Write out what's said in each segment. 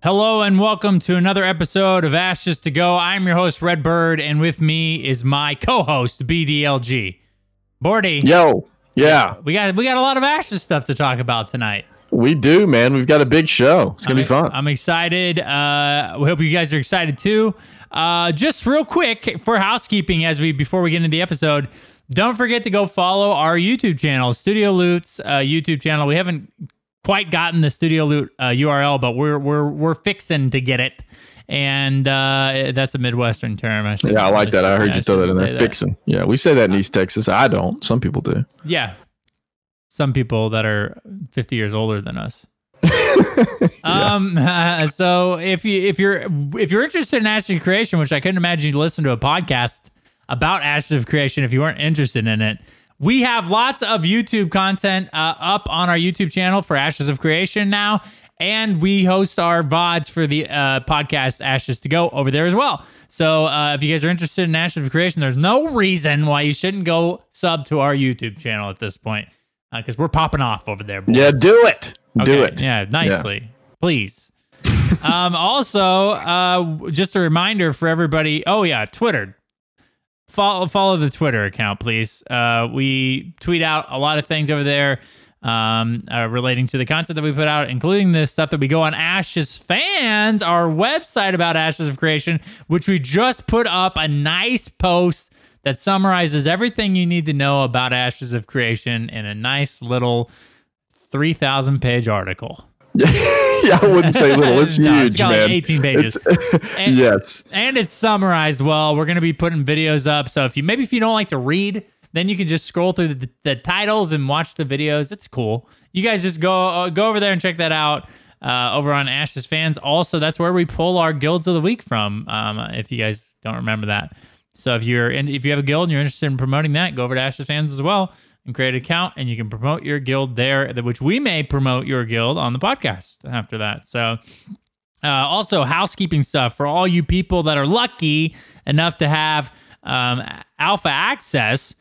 Hello and welcome to another episode of Ashes to Go. I'm your host Redbird, and with me is my co-host BDLG. Bordy, Yo, yeah, we got we got a lot of Ashes stuff to talk about tonight. we do, man. We've got a big show. It's gonna I'm, be fun. I'm excited. Uh, we hope you guys are excited too. Uh, just real quick for housekeeping, as we before we get into the episode, don't forget to go follow our YouTube channel, Studio Loot's uh, YouTube channel. We haven't quite gotten the Studio Loot uh, URL, but we're we're we're fixing to get it. And uh, that's a Midwestern term. I yeah, I like that. I heard yeah, you throw that in there. Fixing. Yeah, we say that in East Texas. I don't. Some people do. Yeah. Some people that are 50 years older than us. Um. so if you if you're if you're interested in Ashes of Creation, which I couldn't imagine you listen to a podcast about Ashes of Creation if you weren't interested in it, we have lots of YouTube content uh, up on our YouTube channel for Ashes of Creation now, and we host our vods for the uh, podcast Ashes to Go over there as well. So uh, if you guys are interested in Ashes of Creation, there's no reason why you shouldn't go sub to our YouTube channel at this point because we're popping off over there. boys. Yeah, do it. Do it. Yeah, nicely. Please. um, also, uh, just a reminder for everybody. Oh yeah, Twitter. Follow follow the Twitter account, please. Uh, we tweet out a lot of things over there um, uh, relating to the content that we put out, including the stuff that we go on Ashes Fans, our website about Ashes of Creation, which we just put up a nice post that summarizes everything you need to know about Ashes of Creation in a nice little 3,000 page article. yeah, I wouldn't say little. It's No, it's huge, got like man. 18 pages. And- yes. And it's summarized well. We're going to be putting videos up. So if you maybe if you don't like to read, then you can just scroll through the, the titles and watch the videos. It's cool. You guys just go uh, go over there and check that out. Uh, over on Ashes fans. Also, that's where we pull our guilds of the week from. Um, if you guys don't remember that, so if you're in, if you have a guild and you're interested in promoting that, go over to Ashes fans as well and create an account, and you can promote your guild there. Which we may promote your guild on the podcast after that. So uh, also, housekeeping stuff for all you people that are lucky enough to have um, alpha access.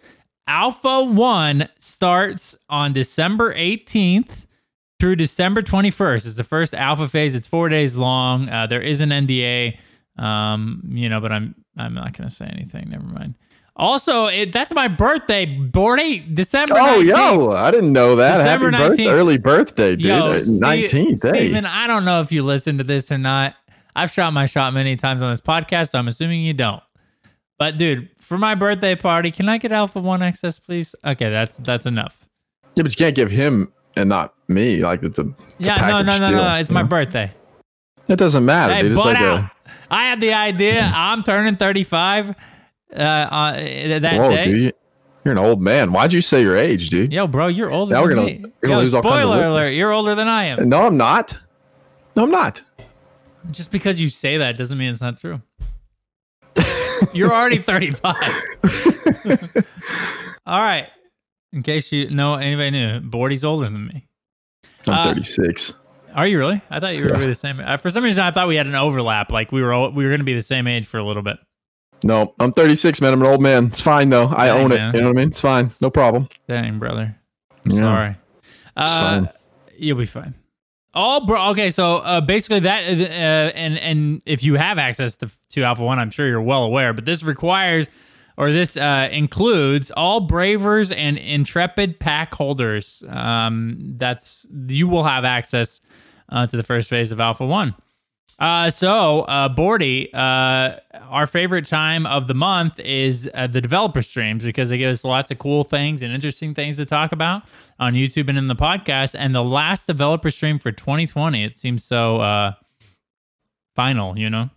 Alpha 1 starts on December 18th through December 21st. It's the first alpha phase. It's four days long. Uh, there is an NDA, um, you know, but I'm I'm not going to say anything. Never mind. Also, it, that's my birthday, Bordy. December Oh, 19th. yo, I didn't know that. December Happy birthday, 19th. early birthday, dude. Uh, Steve- Nineteenth. Hey. Steven, I don't know if you listen to this or not. I've shot my shot many times on this podcast, so I'm assuming you don't. But dude, for my birthday party, can I get Alpha One access, please? Okay, that's that's enough. Yeah, but you can't give him and not me. Like it's a. It's a yeah, no, no, no, deal, no. It's my know? birthday. It doesn't matter, Hey, dude. It's like out. a. I had the idea. I'm turning 35 uh, uh that Whoa, day. dude. You're an old man. Why'd you say your age, dude? Yo, bro, you're older Now we're than gonna- me. we're gonna Yo, lose all kinds of listeners. alert, you're older than I am. No, I'm not. No, I'm not. Just because you say that doesn't mean it's not true. You're already 35. All right. In case you know anybody knew, Bordy's older than me. I'm Uh, 36. Are you really? I thought you were Yeah. really the same. Uh, for some reason, I thought we had an overlap. Like we were all, we were going to be the same age for a little bit. No, I'm 36, man. I'm an old man. It's fine though. I Dang, own it. man. You know what I mean? It's fine. No problem. Dang, brother. Yeah. Sorry. Uh, fine. You'll be fine. Oh, bro. Okay, so uh, basically that, uh, and and if you have access to, to Alpha One, I'm sure you're well aware. But this requires, or this uh, includes all Bravers and Intrepid pack holders. Um, that's you will have access uh, to the first phase of Alpha One. Uh, so, uh, Bordy, uh, our favorite time of the month is uh, the developer streams because they give us lots of cool things and interesting things to talk about on YouTube and in the podcast. And the last developer stream for 2020, it seems so uh, final, you know,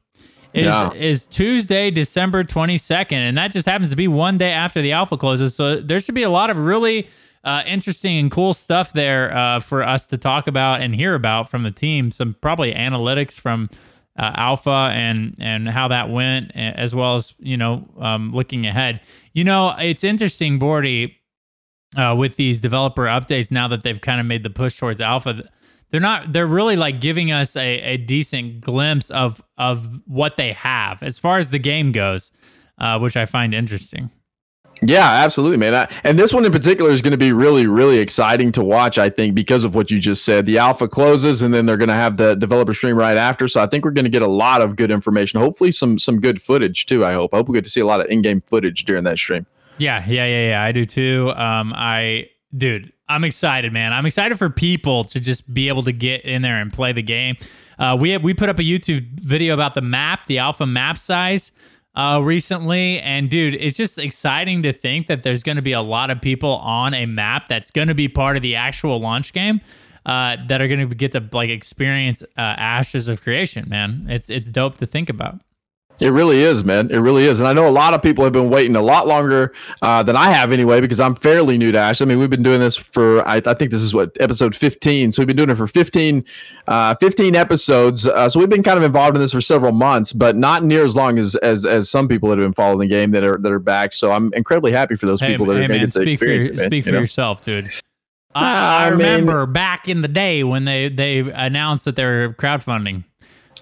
is Yeah. is Tuesday, December 22nd, and that just happens to be one day after the alpha closes. So there should be a lot of really uh, interesting and cool stuff there uh, for us to talk about and hear about from the team. Some probably analytics from uh, Alpha and and how that went, as well as you know um, looking ahead. You know, it's interesting, Bordy, uh, with these developer updates now that they've kind of made the push towards Alpha. They're not. They're really like giving us a, a decent glimpse of of what they have as far as the game goes, uh, which I find interesting. Yeah, absolutely, man. I, and this one in particular is going to be really, really exciting to watch. I think because of what you just said. The alpha closes, and then they're going to have the developer stream right after. So I think we're going to get a lot of good information. Hopefully, some some good footage too. I hope. I hope we get to see a lot of in-game footage during that stream. Yeah, yeah, yeah, yeah. I do too. Um, I, dude, I'm excited, man. I'm excited for people to just be able to get in there and play the game. Uh, we have, we put up a YouTube video about the map, the alpha map size uh, recently. And dude, it's just exciting to think that there's going to be a lot of people on a map that's going to be part of the actual launch game. Uh, that are going to get to like experience uh, Ashes of Creation, man. It's it's dope to think about. It really is, man. It really is. And I know a lot of people have been waiting a lot longer uh, than I have anyway, because I'm fairly new to Ash. I mean, we've been doing this for, I, I think this is what, episode 15. So we've been doing it for 15, uh, 15 episodes. Uh, so we've been kind of involved in this for several months, but not near as long as, as, as some people that have been following the game that are, that are back. So I'm incredibly happy for those hey, people that hey, are going to experience for, it. Man, speak you for know? yourself, dude. I, I, I remember mean- back in the day when they, they announced that they were crowdfunding.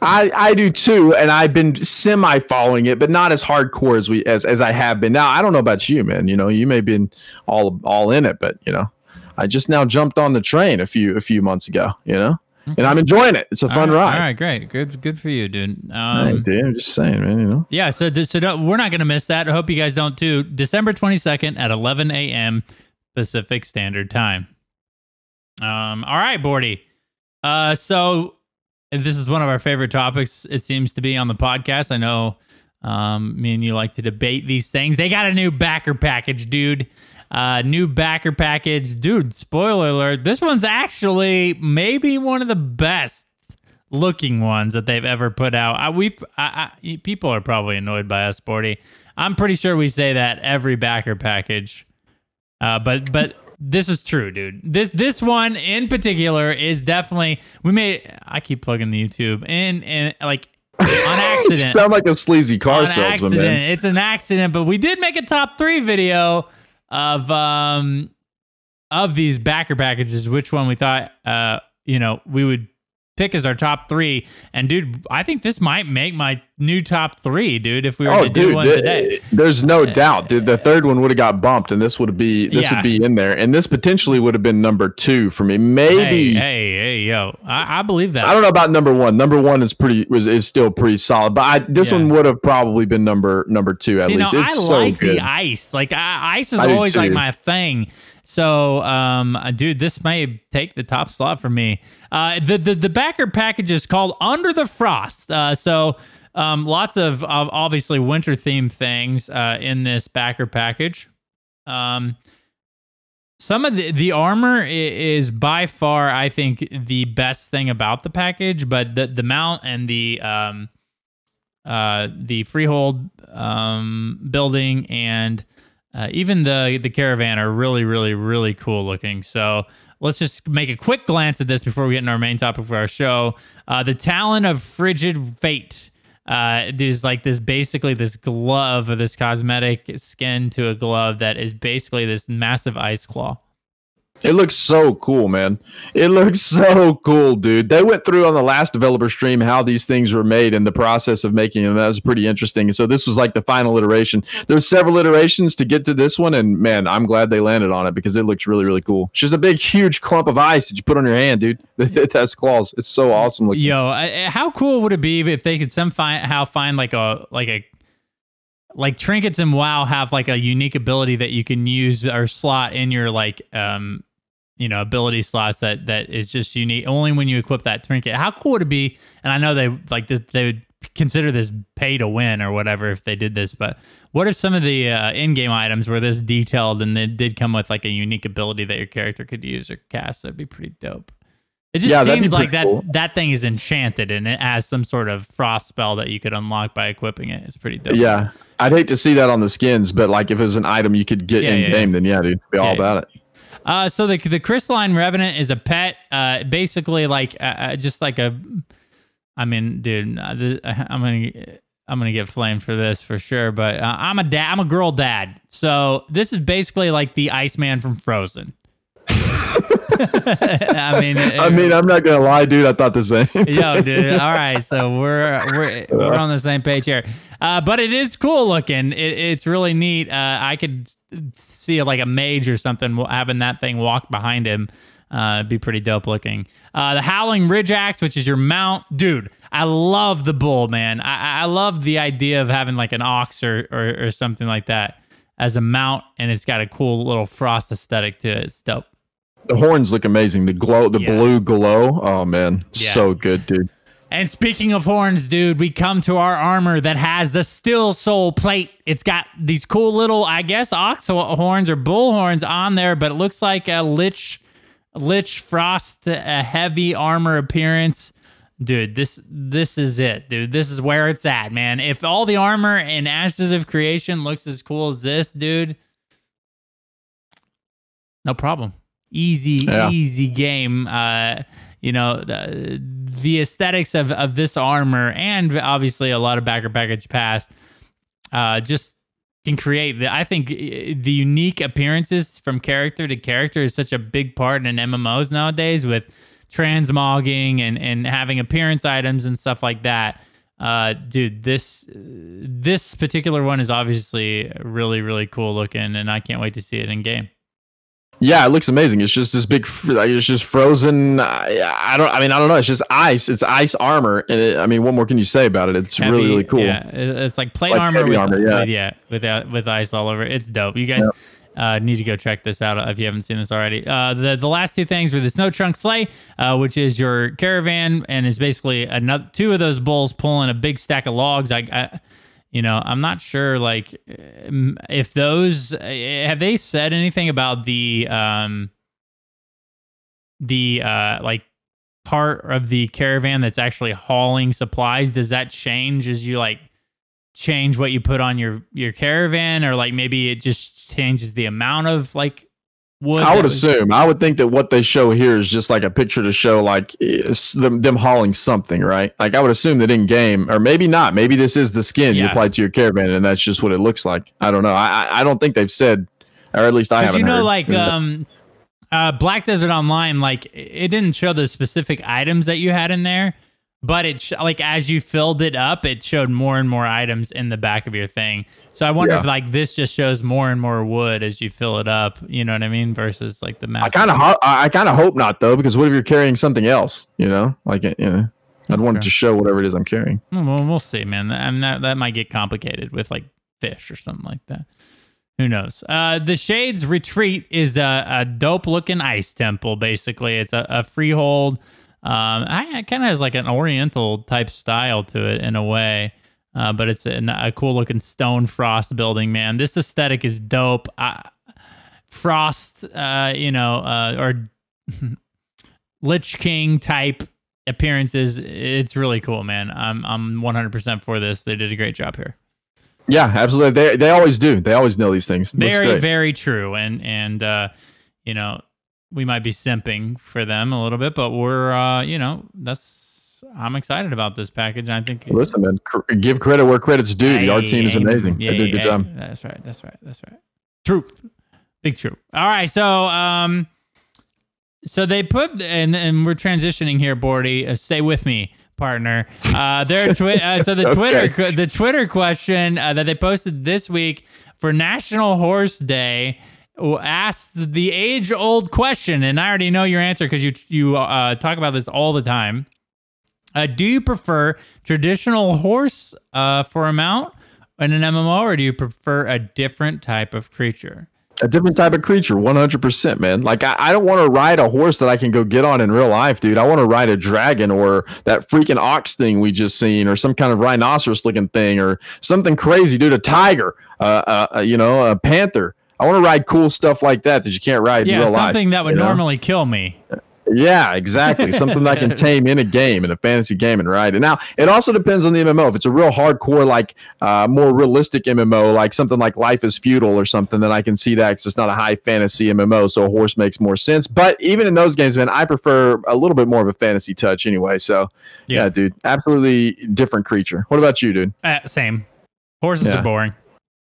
I, I do too, and I've been semi following it, but not as hardcore as we as as I have been. Now I don't know about you, man. You know, you may have been all all in it, but you know, I just now jumped on the train a few a few months ago. You know, and I'm enjoying it. It's a fun all right, ride. All right, great, good, good for you, dude. Um, dude, I'm just saying, man. You know, yeah, so so don't, we're not gonna miss that. I hope you guys don't too. December twenty second at eleven a.m. Pacific Standard Time. Um, all right, Bordy. Uh, so this is one of our favorite topics. It seems to be on the podcast. I know, um, me and you like to debate these things. They got a new backer package, dude. Uh, new backer package, dude. Spoiler alert: this one's actually maybe one of the best looking ones that they've ever put out. I, we, I, I, people are probably annoyed by us, sporty. I'm pretty sure we say that every backer package. Uh, but but this is true, dude. This this one in particular is definitely we made. I keep plugging the YouTube and and like on you accident. sound like a sleazy car on salesman, accident. man. It's an accident, but we did make a top three video of um of these backer packages. Which one we thought uh you know we would pick as our top three. And dude, I think this might make my new top three, dude. If we were Oh, to do one th- today. there's no uh, doubt. Dude, the third one would have got bumped, and this would be this Yeah. would be in there, and this potentially would have been number two for me. Maybe Hey, hey, hey, yo, I, I believe that. I don't know about number one. Number one is pretty was is still pretty solid, but I, this Yeah. one would have probably been number number two at See, least. no, it's I so like good. the ice. Like I, ice is I always like my thing. So, um, uh, dude, this may take the top slot for me. Uh, the the the backer package is called Under the Frost. Uh, so, um, lots of, of obviously winter themed things uh, in this backer package. Um, some of the the armor is by far, I think, the best thing about the package. But the the mount and the um, uh, the freehold um, building and uh, even the the caravan are really, really, really cool looking. So let's just make a quick glance at this before we get into our main topic for our show. Uh, the Talon of Frigid Fate. Uh, there's like this basically this glove or this cosmetic skin to a glove that is basically this massive ice claw. It looks so cool, man. It looks so cool, dude. They went through on the last developer stream how these things were made and the process of making them. That was pretty interesting. So this was like the final iteration. There's several iterations to get to this one, and man, I'm glad they landed on it because it looks really, really cool. It's just a big, huge clump of ice that you put on your hand, dude. That has claws. It's so awesome looking. Yo, how cool would it be if they could somehow find like a like a like trinkets and WoW have like a unique ability that you can use or slot in your like um you know ability slots that that is just unique only when you equip that trinket. How cool would it be? And I know they like this, they would consider this pay to win or whatever if they did this, but what if some of the uh, in-game items were this detailed and they did come with like a unique ability that your character could use or cast? That'd be pretty dope. It just Yeah, seems like that cool. that thing is enchanted and it has some sort of frost spell that you could unlock by equipping it. It's pretty dope. Yeah. I'd hate to see that on the skins, but like if it was an item you could get Yeah, in yeah, game, then yeah, dude, be all Yeah, about it. Uh, so the the crystalline revenant is a pet. Uh, basically like uh, uh, just like a. I mean, dude, uh, I'm gonna I'm gonna get flamed for this for sure. But uh, I'm a dad. I'm a girl dad. So this is basically like the Iceman from Frozen. I mean, I mean, I'm not gonna lie, dude. I thought the same. Yo, dude. All right, so we're we're we're on the same page here. Uh, but it is cool looking. It, it's really neat. Uh, I could see like a mage or something having that thing walk behind him. Uh, be pretty dope looking. Uh, the Howling Ridge Ox, which is your mount, dude. I love the bull, man. I, I love the idea of having like an ox or, or or something like that as a mount, and it's got a cool little frost aesthetic to it. It's dope. The horns look amazing. The glow, the Yeah. blue glow. Oh man, Yeah. so good, dude. And speaking of horns, dude, we come to our armor that has the still soul plate. It's got these cool little, I guess, ox horns or bull horns on there, but it looks like a lich, lich frost, a heavy armor appearance. Dude, this this is it, dude. This is where it's at, man. If all the armor in Ashes of Creation looks as cool as this, dude, no problem. Easy, Yeah. easy game. Uh, you know, the, the aesthetics of, of this armor and obviously a lot of backer package pass uh, just can create the I think uh, the unique appearances from character to character is such a big part in MMOs nowadays with transmogging and and having appearance items and stuff like that. Uh, dude, this this particular one is obviously really really cool looking, and I can't wait to see it in game. Yeah, it looks amazing. It's just this big. Like, it's just frozen. I, I don't. I mean, I don't know. It's just ice. It's ice armor. And it, I mean, what more can you say about it? It's really, Heavy- really cool. Yeah, it's like plate Like armor, with, armor, yeah. with yeah, with uh, with ice all over. It's dope. You guys uh, need to go check this out if you haven't seen this already. Uh, the the last two things were the snow trunk sleigh, uh, which is your caravan, and is basically another two of those bulls pulling a big stack of logs. I, I you know, I'm not sure like if those uh, have they said anything about the um the uh like part of the caravan that's actually hauling supplies? Does that change as you like change what you put on your your caravan? Or like maybe it just changes the amount of like wood I would assume. I would think that what they show here is just like a picture to show like them, them hauling something, right? Like I would assume that in game, or maybe not. Maybe this is the skin you Yeah. apply to your caravan, and that's just what it looks like. I don't know. I I, I don't think they've said, or at least I haven't. you know heard. like um uh black desert online like it didn't show the specific items that you had in there but it sh- like as you filled it up it showed more and more items in the back of your thing so i wonder Yeah. if like this just shows more and more wood as you fill it up you know what i mean versus like the mass I kind of ho- I, kind of hope not though, because what if you're carrying something else? You know, like you know, I'd want true. it to show whatever it is I'm carrying. well, we'll see man I mean, that, that might get complicated with like fish or something like that who knows uh the shades retreat is a, a dope looking ice temple basically it's a, a freehold um I, it kind of has like an oriental type style to it in a way uh, but it's a, a cool looking stone frost building man. This aesthetic is dope. I, frost uh you know uh or lich king type appearances it's really cool man. I'm i'm 100% for this. They did a great job here. Yeah, absolutely. They they always do. They always know these things. Very very true. And and uh you know we might be simping for them a little bit but we're uh you know that's i'm excited about this package and i think Listen, man, cr- give credit where credit's due. the art team is amazing. yeah, they did a good yeah, job. that's right that's right that's right truth big truth all right so um so they put and and we're transitioning here bordy uh, stay with me partner uh their twi- uh, so the twitter que- the twitter question uh, that they posted this week for national horse day asked the age old question and i already know your answer because you you uh talk about this all the time uh, do you prefer traditional horse uh, for a mount in an MMO, or do you prefer a different type of creature? A different type of creature, 100%, man. Like, I, I don't want to ride a horse that I can go get on in real life, dude. I want to ride a dragon or that freaking ox thing we just seen or some kind of rhinoceros looking thing or something crazy, dude. A tiger, uh, uh, uh, you know, a panther. I want to ride cool stuff like that that you can't ride in Yeah, real life. something that would you know? normally kill me. Yeah, exactly. Something that I can tame in a game, in a fantasy game, and ride it. Now, it also depends on the MMO. If it's a real hardcore, like uh, more realistic MMO, like something like Life is Feudal or something, then I can see that because it's not a high fantasy MMO, so a horse makes more sense. But even in those games, man, I prefer a little bit more of a fantasy touch anyway. So, yeah, Yeah. dude, absolutely different creature. What about you, dude? Uh, same. Horses Yeah. are boring.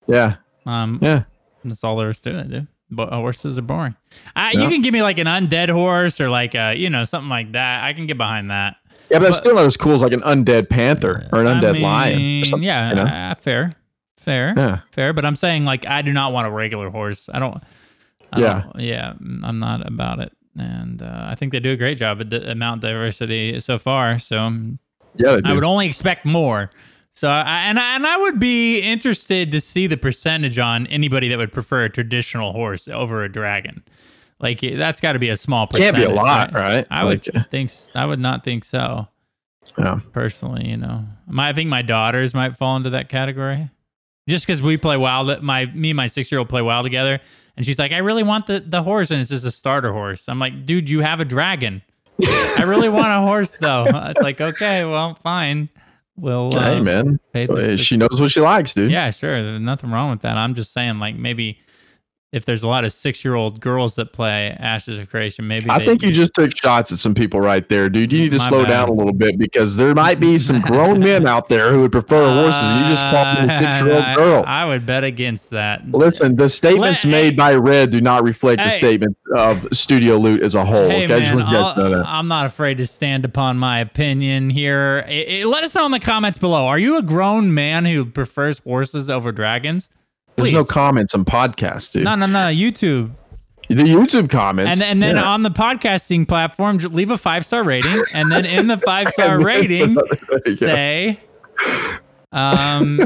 Yeah, Um, yeah. That's all there is to it, dude. But horses are boring. Uh, Yeah. You can give me like an undead horse or like a you know something like that. I can get behind that. Yeah, but, it's But- still not as cool as like an undead panther or an I undead lion. or mean, something, yeah, you know? uh, fair, fair, Yeah. fair. But I'm saying like I do not want a regular horse. I don't. I Yeah. don't- yeah. I'm not about it, and uh, I think they do a great job at the amount diversity so far. So Yeah, I would only expect more. So I, and I, and I would be interested to see the percentage on anybody that would prefer a traditional horse over a dragon. Like eh, that's got to be a small Can't percentage. be a lot, right? I would Like, eh. think. I would not think so yeah. personally. You know, my, I think my daughters might fall into that category, just because we play WoW. My me and my six year old play WoW together, and she's like, "I really want the the horse," and it's just a starter horse. I'm like, "Dude, you have a dragon." I really want a horse though. It's like, okay, well, fine. We'll hey, man. Uh, six- She knows what she likes, dude. yeah, sure. There's nothing wrong with that. I'm just saying, like maybe if there's a lot of six year old girls that play Ashes of Creation, maybe I think you just took shots at some people right there, dude. You need to My slow bad. down a little bit because there might be some grown men out there who would prefer horses, and you just called me a Uh, six-year-old girl. I would bet against that. Listen, the statements Let- made by Red do not reflect the statements of Studio Loot as a whole. Hey okay, man, want you guys to know I'll- that. I'm not afraid to stand upon my opinion here. I- I- let us know in the comments below. Are you a grown man who prefers horses over dragons? There's no comments on podcasts, dude. No, no, no. YouTube. The YouTube comments. And and then yeah. on the podcasting platform, leave a five star rating, and then in the five star rating, say, um,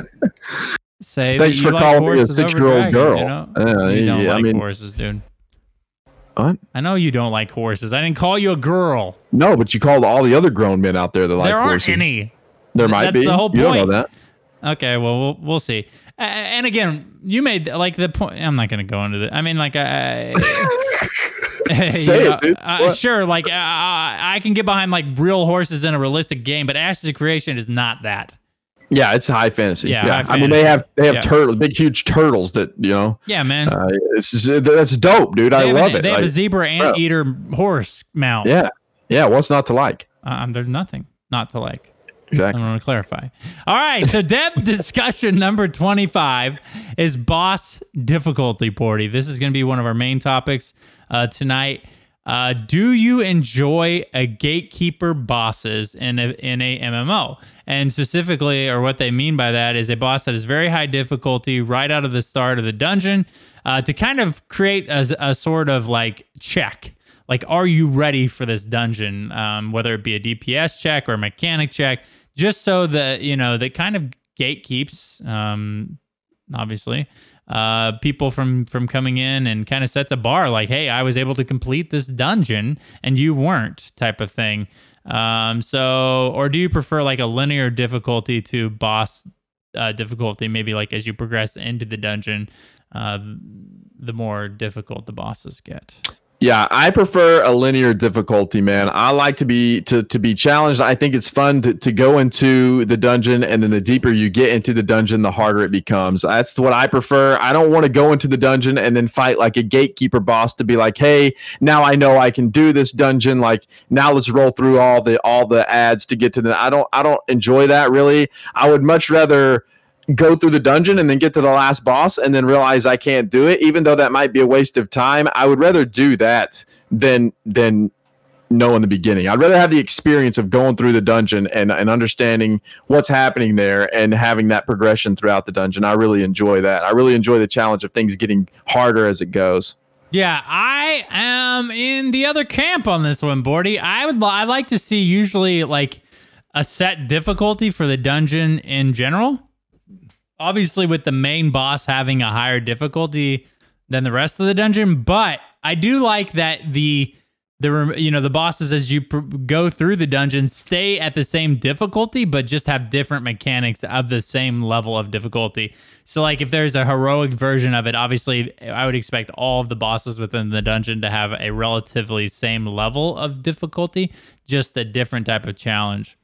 say. Thanks for like calling me a six-year-old girl. You, know? Yeah, you don't yeah, I like mean- horses, dude. What? I know you don't like horses. I didn't call you a girl. No, but you called all the other grown men out there that like there aren't horses. any. There might That's be. the whole You don't point. know that. Okay, well, we'll we'll see. And again, you made like the point. I'm not going to go into the. I mean, like, I, Say you it, dude. uh, sure, like uh, I can get behind like real horses in a realistic game, but Ashes of Creation is not that. Yeah, it's high fantasy. Yeah, Yeah, high I mean they have they have Yeah. turtles, big huge turtles that you know. Yeah, man. Uh, it's just, that's dope, dude. they I love a, it. They have a zebra bro. anteater horse mount. yeah, yeah. What's not to like? Um, there's nothing not to like. I Exactly. want to clarify. All right. So, Dev discussion number 25 is boss difficulty, Bordy. This is going to be one of our main topics uh, tonight. Uh, do you enjoy a gatekeeper bosses in a, in a MMO? And specifically, or what they mean by that is a boss that is very high difficulty right out of the start of the dungeon uh, to kind of create a, a sort of like check like are you ready for this dungeon? Um, whether it be a dps check or a mechanic check just so that you know that kind of gatekeeps um, obviously uh, people from from coming in and kind of sets a bar like hey i was able to complete this dungeon and you weren't type of thing. Um, so or do you prefer like a linear difficulty to boss uh, difficulty maybe like as you progress into the dungeon uh, the more difficult the bosses get Yeah, I prefer a linear difficulty, man. I like to be to to be challenged. I think it's fun to, to go into the dungeon, and then the deeper you get into the dungeon, the harder it becomes. That's what I prefer. I don't want to go into the dungeon and then fight like a gatekeeper boss to be like, hey, now I know I can do this dungeon. Like now let's roll through all the all the ads to get to the. I don't I don't enjoy that really. I would much rather go through the dungeon and then get to the last boss and then realize I can't do it, even though that might be a waste of time. I would rather do that than than know in the beginning. I'd rather have the experience of going through the dungeon and, and understanding what's happening there and having that progression throughout the dungeon. I really enjoy that. I really enjoy the challenge of things getting harder as it goes. Yeah, I am in the other camp on this one, Bordy. I would I like to see usually like a set difficulty for the dungeon in general. Obviously, with the main boss having a higher difficulty than the rest of the dungeon, but I do like that the the you know the bosses as you pr- go through the dungeon stay at the same difficulty but just have different mechanics of the same level of difficulty. So like if there's a heroic version of it obviously i would expect all of the bosses within the dungeon to have a relatively same level of difficulty just a different type of challenge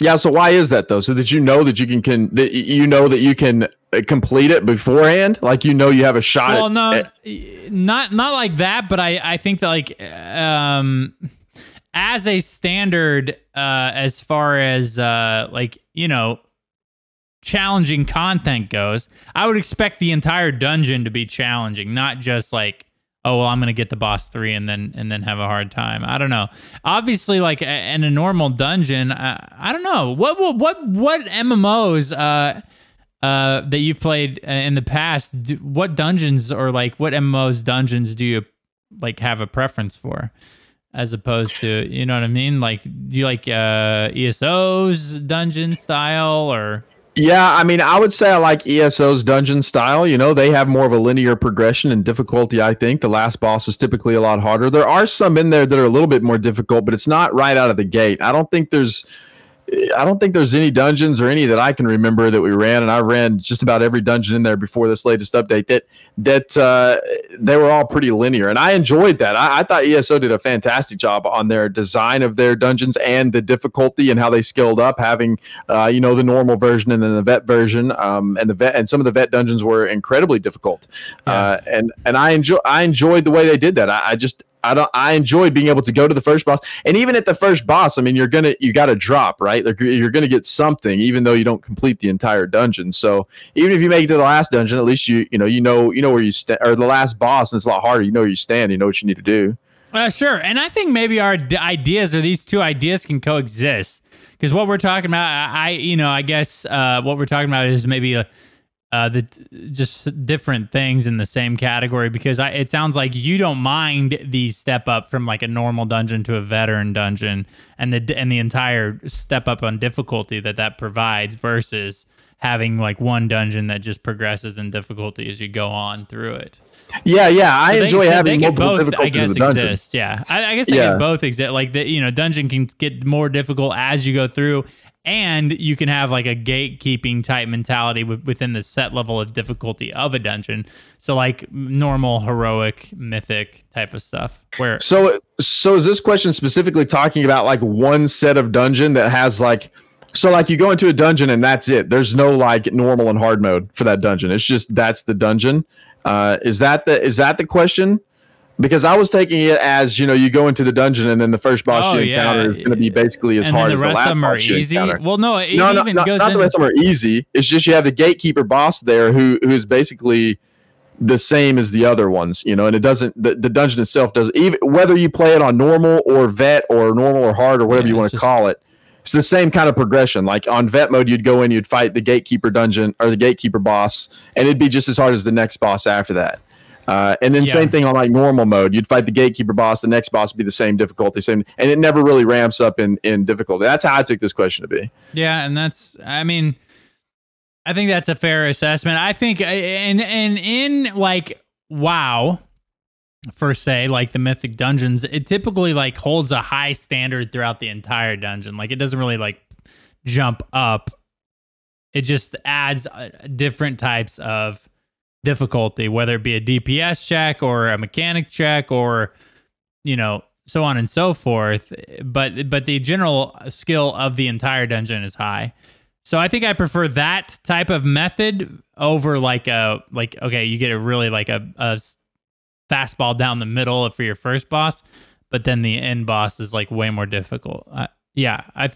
Yeah. So why is that though? So that you know that you can can that you know that you can uh, complete it beforehand, like you know you have a shot. well at, no at- not not like that but i i think that like um as a standard uh as far as uh like you know challenging content goes i would expect the entire dungeon to be challenging not just like oh well i'm gonna get the boss three and then and then have a hard time. I don't know. Obviously like in a normal dungeon i, I don't know. What what what what mmos uh uh that you've played in the past do, what dungeons or like what mmos dungeons do you like have a preference for? As opposed to you know what i mean? Like do you like uh eso's dungeon style or Yeah, I mean, I would say I like ESO's dungeon style. You know, they have more of a linear progression and difficulty. I think the last boss is typically a lot harder. There are some in there that are a little bit more difficult, but it's not right out of the gate. I don't think there's. I don't think there's any dungeons or any that I can remember that we ran, and I ran just about every dungeon in there before this latest update. That that uh, they were all pretty linear, and I enjoyed that. I, I thought ESO did a fantastic job on their design of their dungeons and the difficulty and how they scaled up, having uh, you know the normal version and then the vet version, um, and the vet and some of the vet dungeons were incredibly difficult, uh, and and I enjoy I enjoyed the way they did that. I, I just I don't. I enjoyed being able to go to the first boss, and even at the first boss, I mean, you're gonna you got to drop right. You're gonna get something, even though you don't complete the entire dungeon. So even if you make it to the last dungeon, at least you you know you know you know where you stand, or the last boss, and it's a lot harder. You know where you stand. You know what you need to do. Uh, sure. And I think maybe our d- ideas or these two ideas can coexist. Because what we're talking about, I, I- you know, I guess uh, what we're talking about is maybe a, uh, the just different things in the same category. Because I, it sounds like you don't mind the step up from like a normal dungeon to a veteran dungeon, and the and the entire step up on difficulty that that provides versus having like one dungeon that just progresses in difficulty as you go on through it. Yeah, yeah. I So they- enjoy so having they multiple both, difficulties I guess, in the dungeon. exist. Yeah, I, I guess they Yeah. could both exist. Like the you know, dungeon can get more difficult as you go through, and you can have like a gatekeeping type mentality wi- within the set level of difficulty of a dungeon. So like normal, heroic, mythic type of stuff. Where So, so is this question specifically talking about like one set of dungeon that has like, so like you go into a dungeon and that's it. There's no like normal and hard mode for that dungeon. It's just that's the dungeon. Uh, is that the is that the question? Because I was taking it as you know you go into the dungeon and then the first boss Oh, you yeah. encounter is going to be basically as and hard then as the the rest last of them are boss you easy. encounter. Well, no, it No, no, even not, goes not the rest of them are easy. It's just you have the gatekeeper boss there who who's basically the same as the other ones, you know, and it doesn't the, the dungeon itself does even whether you play it on normal or vet or normal or hard or whatever Yeah, you want to call it. It's the same kind of progression. Like on vet mode, you'd go in, you'd fight the gatekeeper dungeon or the gatekeeper boss, and it'd be just as hard as the next boss after that. Uh, and then Yeah. same thing on like normal mode. You'd fight the gatekeeper boss, the next boss would be the same difficulty, same, and it never really ramps up in in difficulty. That's how I took this question to be. Yeah, and that's I mean I think that's a fair assessment. I think uh, and and in like WoW per se, like the mythic dungeons, it typically like holds a high standard throughout the entire dungeon. Like it doesn't really like jump up. It just adds uh, different types of difficulty, whether it be a DPS check or a mechanic check or you know so on and so forth. But but the general skill of the entire dungeon is high. So I think I prefer that type of method over like a like okay, you get a really like a, a fastball down the middle for your first boss, but then the end boss is like way more difficult. Uh, yeah, I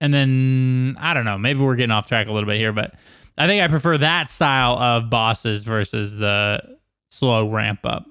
and then I don't know, maybe we're getting off track a little bit here, but I think I prefer that style of bosses versus the slow ramp up.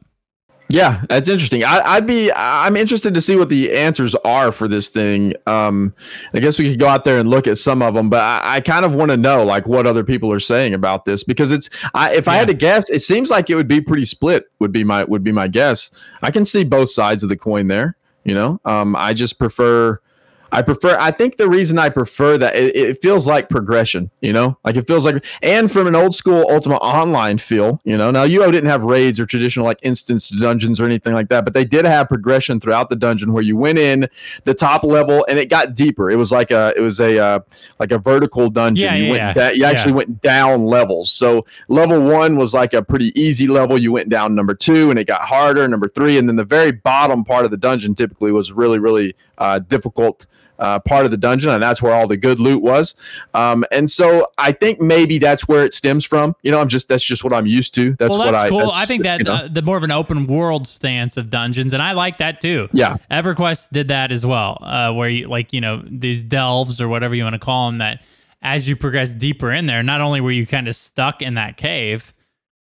Yeah, that's interesting. I, I'd be, I'm interested to see what the answers are for this thing. Um, I guess we could go out there and look at some of them, but I, I kind of want to know like what other people are saying about this because it's, I, if I had to guess, it seems like it would be pretty split. Would be my, would be my guess. I can see both sides of the coin there. You know, um, I just prefer. I prefer. I think the reason I prefer that it, it feels like progression. You know, like it feels like, and from an old school Ultima Online feel. You know, now UO didn't have raids or traditional like instance dungeons or anything like that, but they did have progression throughout the dungeon where you went in the top level and it got deeper. It was like a, it was a uh, like a vertical dungeon. Yeah, you yeah, went, yeah. da- you actually Yeah. went down levels. So level one was like a pretty easy level. You went down number two and it got harder. Number three, and then the very bottom part of the dungeon typically was really, really uh, difficult uh, part of the dungeon, and that's where all the good loot was. Um, and so I think maybe that's where it stems from. You know, I'm just that's just what I'm used to. That's well, what that's I. cool. that's, I think that you know. uh, the more of an open world stance of dungeons, and I like that too. yeah, EverQuest did that as well, uh, where you like you know these delves or whatever you want to call them. That as you progress deeper in there, not only were you kind of stuck in that cave,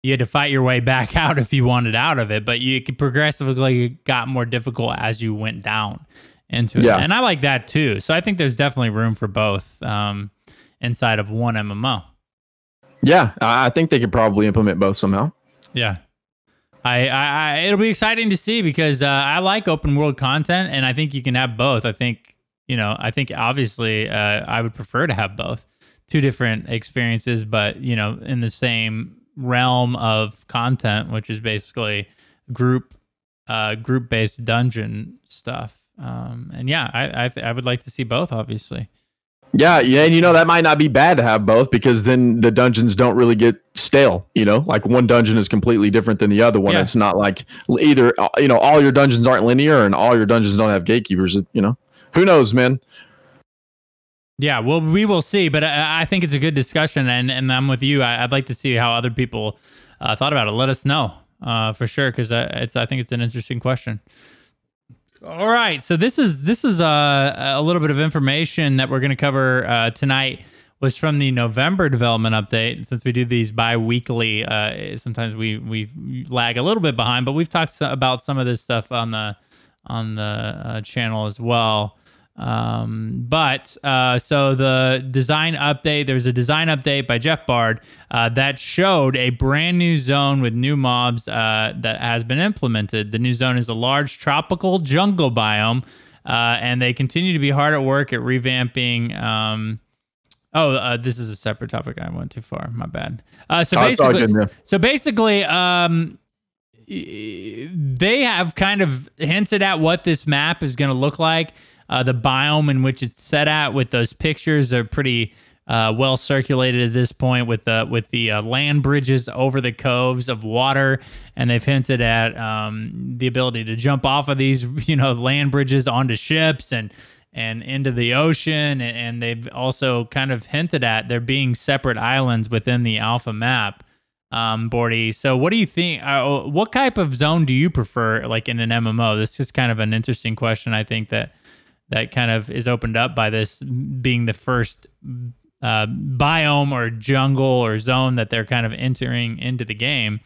you had to fight your way back out if you wanted out of it, but you progressively got more difficult as you went down into it. Yeah. And I like that too. So I think there's definitely room for both um, inside of one MMO. Yeah, I think they could probably implement both somehow. Yeah. I, I, I it'll be exciting to see because uh, I like open world content and I think you can have both. I think you know I think obviously uh, I would prefer to have both, two different experiences, but you know in the same realm of content, which is basically group uh, group based dungeon stuff. Um, and yeah, I I, th- I would like to see both, obviously. Yeah, yeah, and you know that might not be bad to have both because then the dungeons don't really get stale. You know, like one dungeon is completely different than the other one. Yeah. It's not like either uh, you know all your dungeons aren't linear and all your dungeons don't have gatekeepers. You know, who knows, man? Yeah, well, we will see, but I, I think it's a good discussion, and, and I'm with you. I, I'd like to see how other people uh, thought about it. Let us know uh, for sure, because it's I think it's an interesting question. All right, so this is this is uh, a little bit of information that we're going to cover uh, tonight. Was from the November development update. Since we do these bi-weekly, uh, sometimes we we lag a little bit behind, but we've talked about some of this stuff on the on the uh, channel as well. Um, but uh, so the design update, there's a design update by Jeff Bard uh, that showed a brand new zone with new mobs uh, that has been implemented. The new zone is a large tropical jungle biome, uh, and they continue to be hard at work at revamping. Um, oh, uh, this is a separate topic. I went too far. My bad. Uh, so basically, so basically, um, they have kind of hinted at what this map is going to look like. Uh, the biome in which it's set at with those pictures are pretty uh, well circulated at this point with the with the uh, land bridges over the coves of water, and they've hinted at um, the ability to jump off of these you know land bridges onto ships and and into the ocean, and, and they've also kind of hinted at there being separate islands within the alpha map um, Bordy. So, what do you think? Uh, what type of zone do you prefer, like in an MMO? This is kind of an interesting question. I think that that kind of is opened up by this being the first uh, biome or jungle or zone that they're kind of entering into the game.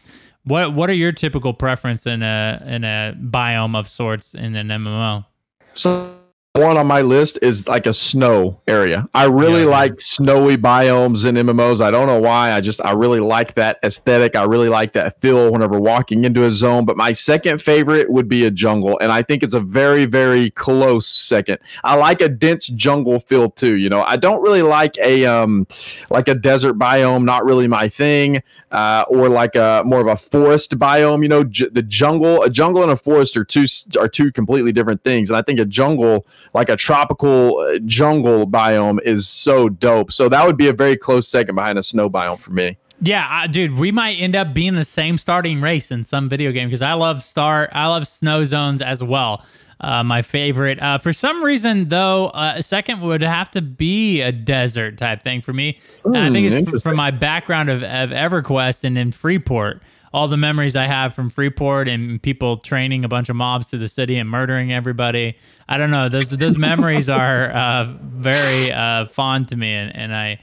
What What are your typical preference in a in a biome of sorts in an MMO? So one on my list is like a snow area. I really Yeah. like snowy biomes in MMOs. I don't know why. I just I really like that aesthetic. I really like that feel whenever walking into a zone. But my second favorite would be a jungle, and I think it's a very very close second. I like a dense jungle feel too. You know, I don't really like a um like a desert biome. Not really my thing. Uh, or like a more of a forest biome. You know, j- the jungle, a jungle and a forest are two are two completely different things. And I think a jungle like a tropical uh, jungle biome is so dope. So that would be a very close second behind a snow biome for me. Yeah, uh, dude, we might end up being the same starting race in some video game because I love star, I love snow zones as well. Uh, my favorite. Uh, for some reason, though, uh, a second would have to be a desert type thing for me. And I Hmm, think it's f- from my background of, of EverQuest and in Freeport. All the memories I have from Freeport and people training a bunch of mobs to the city and murdering everybody. I don't know. Those those memories are uh, very uh, fond to me, and, and I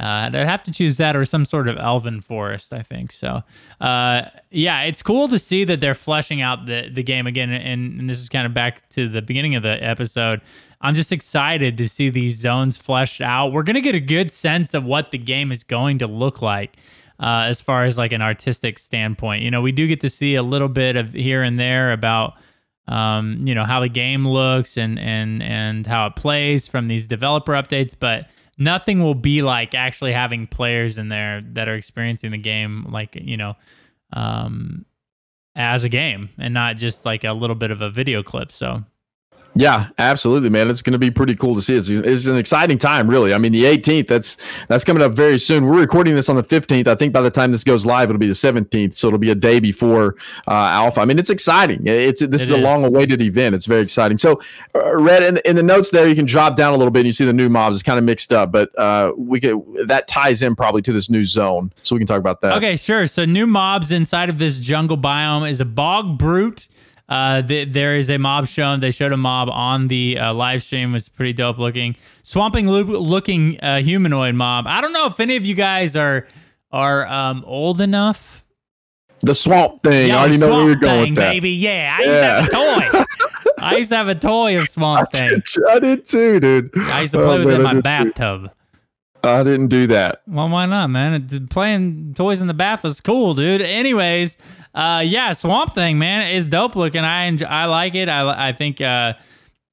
uh, I'd have to choose that or some sort of elven forest, I think. So, uh, yeah, it's cool to see that they're fleshing out the, the game again. And, and this is kind of back to the beginning of the episode. I'm just excited to see these zones fleshed out. We're going to get a good sense of what the game is going to look like. Uh, as far as like an artistic standpoint, you know, we do get to see a little bit of here and there about um, you know how the game looks and and and how it plays from these developer updates, but nothing will be like actually having players in there that are experiencing the game like you know um, as a game and not just like a little bit of a video clip. So Yeah, absolutely, man. It's going to be pretty cool to see. It's, it's an exciting time, really. I mean, the 18th. That's that's coming up very soon. We're recording this on the 15th. I think by the time this goes live, it'll be the 17th. So it'll be a day before uh, Alpha. I mean, it's exciting. It's this It is a long-awaited event. It's very exciting. So, uh, Red in, in the notes there, you can drop down a little bit. and You see the new mobs. It's kind of mixed up, but uh, we could that ties in probably to this new zone. So we can talk about that. Okay, sure. So new mobs inside of this jungle biome is a bog brute. Uh, th- there is a mob shown. They showed a mob on the uh, live stream. It was pretty dope looking, swamping lo- looking uh, humanoid mob. I don't know if any of you guys are are um, old enough The swamp thing. Yo, I already know where you're going Thing, with that. baby. Yeah, I used to have a toy. I used to have a toy of Swamp Thing. I did too, dude. I used to play Oh, with it in my bathtub. too. I didn't do that. Well, why not, man? It- Playing toys in the bath was cool, dude. Anyways, uh, yeah, Swamp Thing, man, is dope looking. I enjoy, I like it. I, I think uh,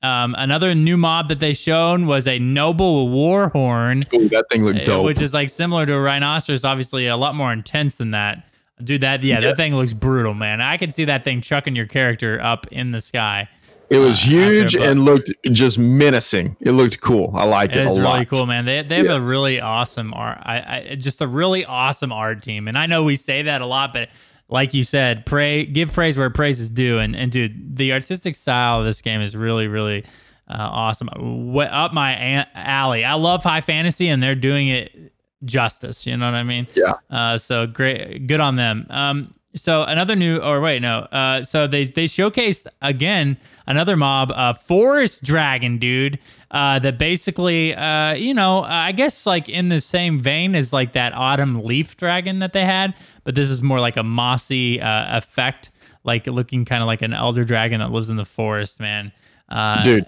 um, another new mob that they shown was a noble war horn, Ooh, that thing looked uh, dope. which is like similar to a rhinoceros, obviously a lot more intense than that. Dude, that yeah, that thing looks brutal, man. I can see that thing chucking your character up in the sky. It was uh, huge and looked just menacing. It looked cool. I liked It it, a really lot. cool, man. They they have a really awesome art. I, I just a really awesome art team, and I know we say that a lot, but like you said, pray give praise where praise is due. And and dude, the artistic style of this game is really really uh, awesome. What up my alley. I love high fantasy, and they're doing it justice. You know what I mean? Yeah. Uh, so great, good on them. Um, so another new, or wait, no. Uh, so they they showcased again another mob, uh, Forest Dragon, dude. Uh, that basically, uh, you know, I guess like in the same vein as like that Autumn Leaf Dragon that they had, but this is more like a mossy uh, effect, like looking kind of like an Elder Dragon that lives in the forest, man. Uh, Dude,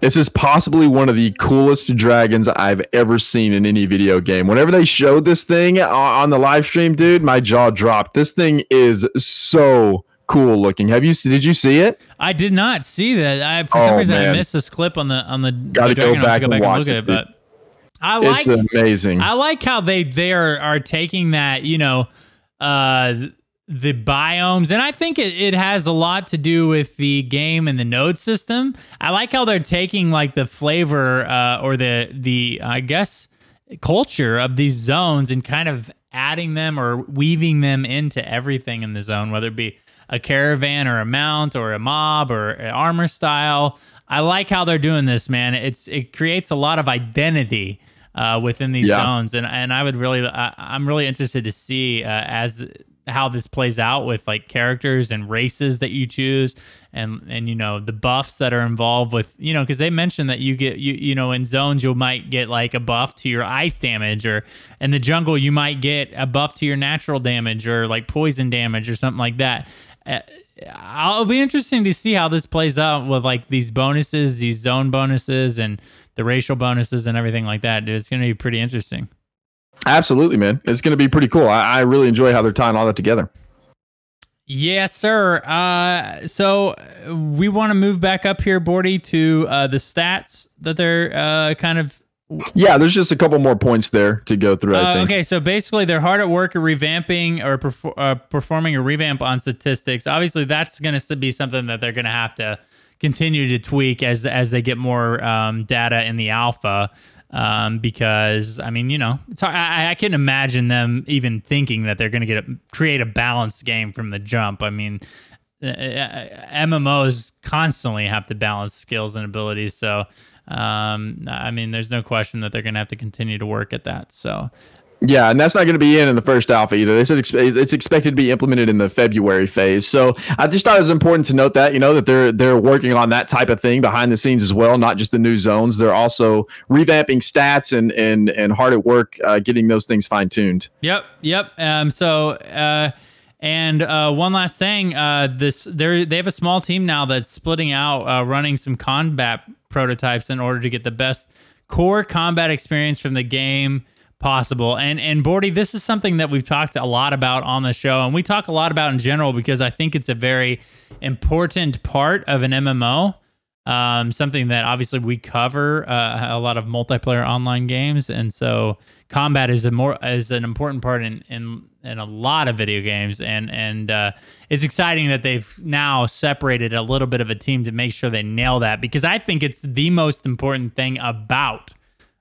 this is possibly one of the coolest dragons I've ever seen in any video game. Whenever they showed this thing on the live stream, dude, my jaw dropped. This thing is so cool looking. Have you did you see it? I did not see that. I for some Oh, reason I missed this clip on the on the. Gotta go Dragon. I'll back and watch look at it, it. But I like it's amazing. I like how they they are are taking that you know uh the biomes and I think it, it has a lot to do with the game and the node system. I like how they're taking like the flavor uh or the the I guess culture of these zones and kind of adding them or weaving them into everything in the zone, whether it be a caravan or a mount or a mob or an armor style. I like how they're doing this, man. It's it creates a lot of identity uh, within these Yeah. zones, and and I would really, I, I'm really interested to see uh, as how this plays out with like characters and races that you choose and and you know the buffs that are involved with you know because they mentioned that you get you you know in zones you might get like a buff to your ice damage or in the jungle you might get a buff to your natural damage or like poison damage or something like that uh, I'll be interesting to see how this plays out with like these bonuses, these zone bonuses, and the racial bonuses and everything like that. It's going to be pretty interesting. Absolutely, man. It's going to be pretty cool. I, I really enjoy how they're tying all that together. Yes, sir. Uh, so we want to move back up here, Bordy, to uh, the stats that they're uh, kind of Yeah, there's just a couple more points there to go through. I Uh, think. okay, so basically, they're hard at work at revamping or perfor- uh, performing a revamp on statistics. Obviously, that's going to be something that they're going to have to continue to tweak as as they get more um, data in the alpha. Um, because I mean, you know, it's hard, I, I can't imagine them even thinking that they're going to get a, create a balanced game from the jump. I mean, uh, MMOs constantly have to balance skills and abilities. So, um, I mean, there's no question that they're going to have to continue to work at that. So, Yeah, and that's not going to be in in the first alpha either. They said it's expected to be implemented in the February phase. So I just thought it was important to note that you know that they're they're working on that type of thing behind the scenes as well, not just the new zones. They're also revamping stats and and and hard at work uh, getting those things fine tuned. Yep, yep. Um, so, uh, and uh, one last thing, uh, this they they have a small team now that's splitting out, uh, running some combat prototypes in order to get the best core combat experience from the game possible. And and Bordy, this is something that we've talked a lot about on the show, and we talk a lot about in general because I think it's a very important part of an MMO. Um, something that obviously we cover uh, a lot of multiplayer online games, and so combat is a more is an important part in in in a lot of video games, and and uh, it's exciting that they've now separated a little bit of a team to make sure they nail that because I think it's the most important thing about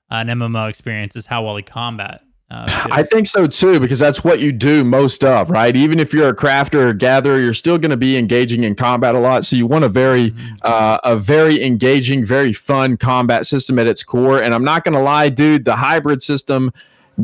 an MMO experience is how well they combat. Uh, I think so too, because that's what you do most of, right? Even if you're a crafter or gatherer, you're still going to be engaging in combat a lot. So you want a very, uh, a very engaging, very fun combat system at its core. And I'm not going to lie, dude, the hybrid system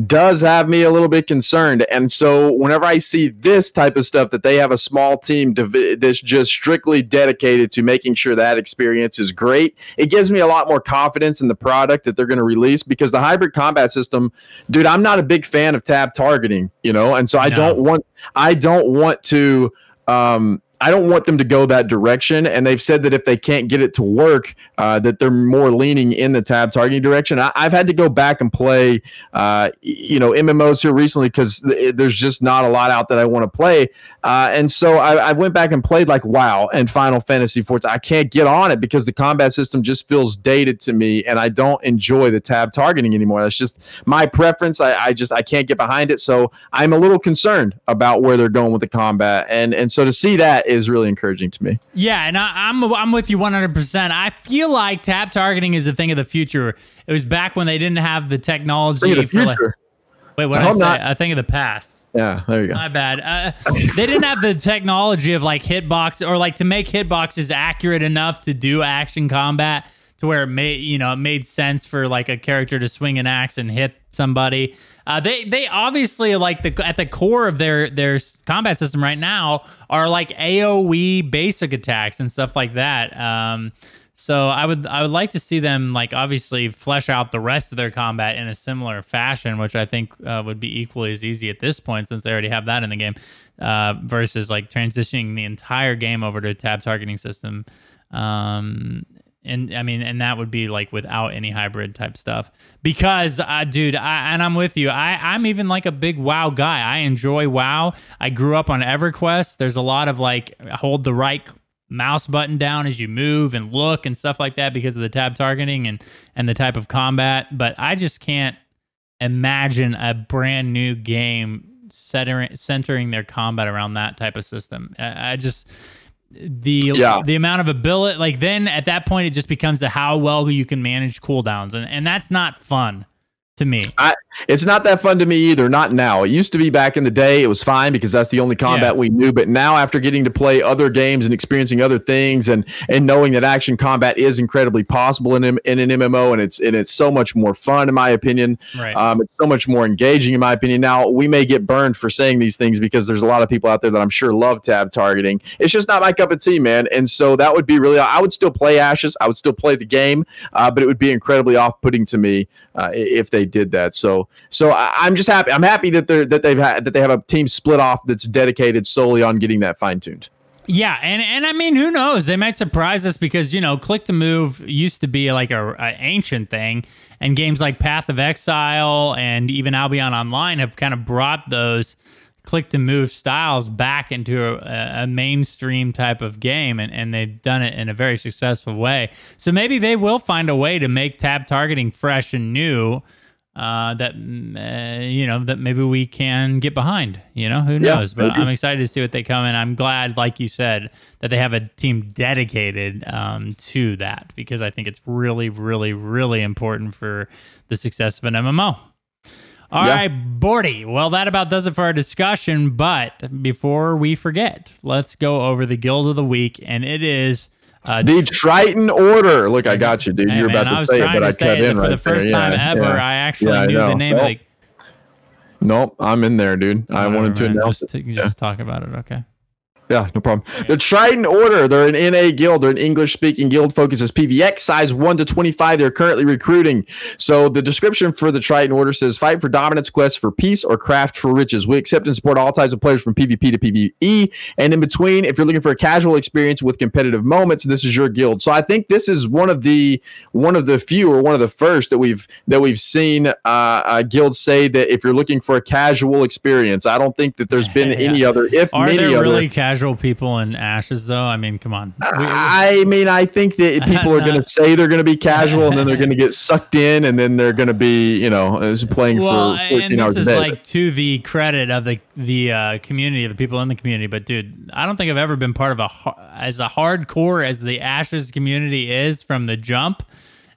does have me a little bit concerned. And so whenever I see this type of stuff, that they have a small team that's just strictly dedicated to making sure that experience is great, it gives me a lot more confidence in the product that they're going to release because the hybrid combat system, dude, I'm not a big fan of tab targeting, you know, and so I no. don't want, I don't want to, um, I don't want them to go that direction. And they've said that if they can't get it to work, uh, that they're more leaning in the tab targeting direction. I, have had to go back and play, uh, you know, MMOs here recently because th- there's just not a lot out that I want to play. Uh, and so I, I, went back and played like WoW and Final Fantasy 14. I can't get on it because the combat system just feels dated to me, and I don't enjoy the tab targeting anymore. That's just my preference. I, I just I can't get behind it. So I'm a little concerned about where they're going with the combat, and and so to see that is really encouraging to me. Yeah, and I, am I'm, I'm with you 100. percent I feel like tab targeting is a thing of the future. It was back when they didn't have the technology. The future. Like, wait, what I, I say? Not. I think of the past. Yeah, there you go. My bad. Uh, they didn't have the technology of like hitbox or like to make hitboxes accurate enough to do action combat to where it made you know it made sense for like a character to swing an axe and hit somebody. Uh, they they obviously like the at the core of their their combat system right now are like AOE basic attacks and stuff like that. Um, so I would I would like to see them like obviously flesh out the rest of their combat in a similar fashion, which I think uh, would be equally as easy at this point since they already have that in the game. Uh, versus like transitioning the entire game over to a tab targeting system. Um, and I mean, and that would be like without any hybrid type stuff. Because, uh, dude, I, and I'm with you. I, I'm even like a big WoW guy. I enjoy WoW. I grew up on EverQuest. There's a lot of like hold the right mouse button down as you move and look and stuff like that because of the tab targeting and and the type of combat. But I just can't imagine a brand new game centering centering their combat around that type of system. I, I just the yeah. the amount of ability like then at that point it just becomes a how well you can manage cooldowns and and that's not fun to me. I, it's not that fun to me either. Not now. It used to be back in the day. It was fine because that's the only combat yeah. we knew. But now, after getting to play other games and experiencing other things, and and knowing that action combat is incredibly possible in in an MMO, and it's and it's so much more fun in my opinion. Right. Um, it's so much more engaging in my opinion. Now we may get burned for saying these things because there's a lot of people out there that I'm sure love tab targeting. It's just not my cup of tea, man. And so that would be really. I would still play Ashes. I would still play the game, uh, but it would be incredibly off putting to me uh, if they did that. So so I, am just happy. I'm happy that they're that they've had that they have a team split off that's dedicated solely on getting that fine tuned. Yeah, and and I mean, who knows? They might surprise us because you know, click to move used to be like a, a, ancient thing, and games like Path of Exile and even Albion Online have kind of brought those click to move styles back into a, a, mainstream type of game and, and they've done it in a very successful way so maybe they will find a way to make tab targeting fresh and new uh, that uh, you know that maybe we can get behind. You know, who knows? Yeah, but I'm excited to see what they come in. I'm glad, like you said, that they have a team dedicated um, to that because I think it's really, really, really important for the success of an MMO. All yeah. right, Bordy. Well, that about does it for our discussion. But before we forget, let's go over the guild of the week, and it is uh, the Triton Order. Look, I got you, dude. Hey, You're man, about to say it, but I cut in for right the first there. time yeah, ever. Yeah. I actually yeah, knew I the name nope. the. Nope, I'm in there, dude. I wanted to announce just, it. Just talk about it, okay? Yeah, no problem. The Triton Order, they're an NA guild. They're an English speaking guild, focuses PVX, size 1 to 25. They're currently recruiting. So the description for the Triton Order says fight for dominance, quest for peace, or craft for riches. We accept and support all types of players from PvP to PvE. And in between, if you're looking for a casual experience with competitive moments, this is your guild. So I think this is one of the one of the few or one of the first that we've that we've seen uh, a guild say that if you're looking for a casual experience, I don't think that there's been yeah. any other, if Are many really other, casual casual people in ashes though? I mean come on. I mean i think that people are going to say they're going to be casual and then they're going to get sucked in and then they're going to be you know playing well, for 14 and this is like to the credit of the the uh, community the people in the community but dude i don't think i've ever been part of a as a hardcore as the ashes community is from the jump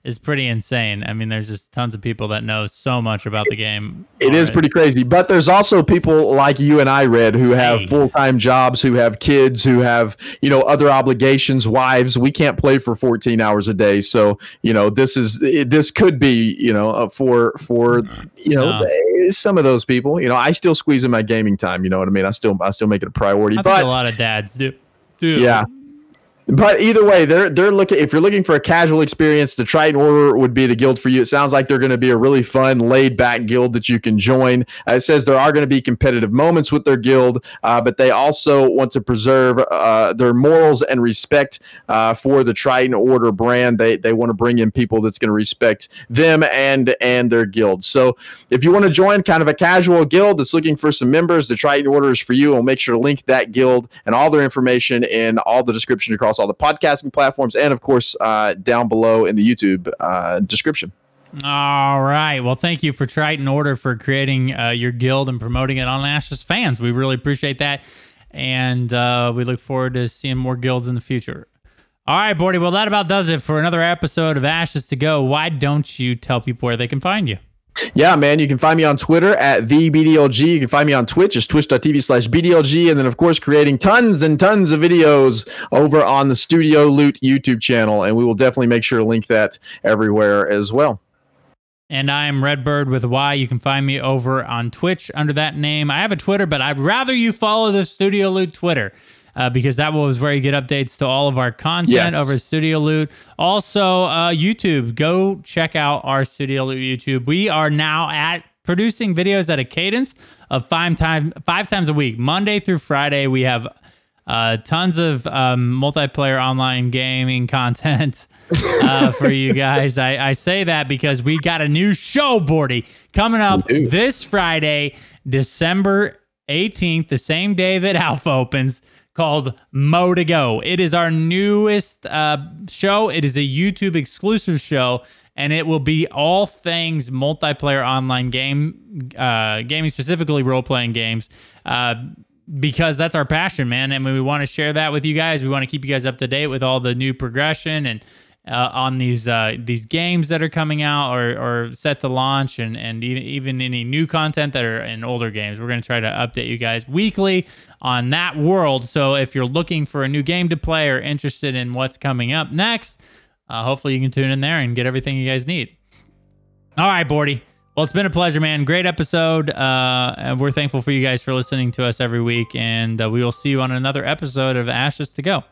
is pretty insane. I mean, there's just tons of people that know so much about the game. It is pretty crazy, but there's also people like you and I, Red, who have Hey. full time jobs, who have kids, who have you know other obligations, wives. We can't play for 14 hours a day, so you know this is it, this could be you know uh, for for you know No. eh, some of those people. You know, I still squeeze in my gaming time. You know what I mean? I still I still make it a priority, I but a lot of dads do. do. yeah. But either way, they're they're looking. If you're looking for a casual experience, the Triton Order would be the guild for you. It sounds like they're going to be a really fun, laid back guild that you can join. Uh, it says there are going to be competitive moments with their guild, uh, but they also want to preserve uh, their morals and respect uh, for the Triton Order brand. They they want to bring in people that's going to respect them and and their guild. So if you want to join kind of a casual guild that's looking for some members, the Triton Order is for you. We'll make sure to link that guild and all their information in all the description across all the podcasting platforms and, of course, uh, down below in the YouTube uh, description. All right. Well, thank you for Triton Order for creating uh, your guild and promoting it on Ashes fans. We really appreciate that. And uh, we look forward to seeing more guilds in the future. All right, Bordy. Well, that about does it for another episode of Ashes to Go. Why don't you tell people where they can find you? Yeah, man. You can find me on Twitter at the BDLG. You can find me on Twitch as twitch.tv slash BDLG. And then, of course, creating tons and tons of videos over on the Studio Loot YouTube channel. And we will definitely make sure to link that everywhere as well. And I'm Redbird with Y. You can find me over on Twitch under that name. I have a Twitter, but I'd rather you follow the Studio Loot Twitter uh, because that was where you get updates to all of our content Yes. over Studio Loot. Also, uh, YouTube. Go check out our Studio Loot YouTube. We are now at producing videos at a cadence of five time five times a week, Monday through Friday. We have uh, tons of um, multiplayer online gaming content uh, for you guys. I, I say that because we got a new show, Bordy, coming up this Friday, December 18th, the same day that Alpha opens, called Mo to Go. It is our newest uh, show. It is a YouTube exclusive show, and it will be all things multiplayer online game, uh, gaming, specifically role playing games. Uh, because that's our passion, man. And we want to share that with you guys. We want to keep you guys up to date with all the new progression and uh, on these uh, these games that are coming out or, or set to launch, and and even, even any new content that are in older games. We're going to try to update you guys weekly on that world. So if you're looking for a new game to play or interested in what's coming up next, uh, hopefully you can tune in there and get everything you guys need. All right, Bordy. Well, it's been a pleasure, man. Great episode. Uh, and we're thankful for you guys for listening to us every week. And uh, we will see you on another episode of Ashes to Go.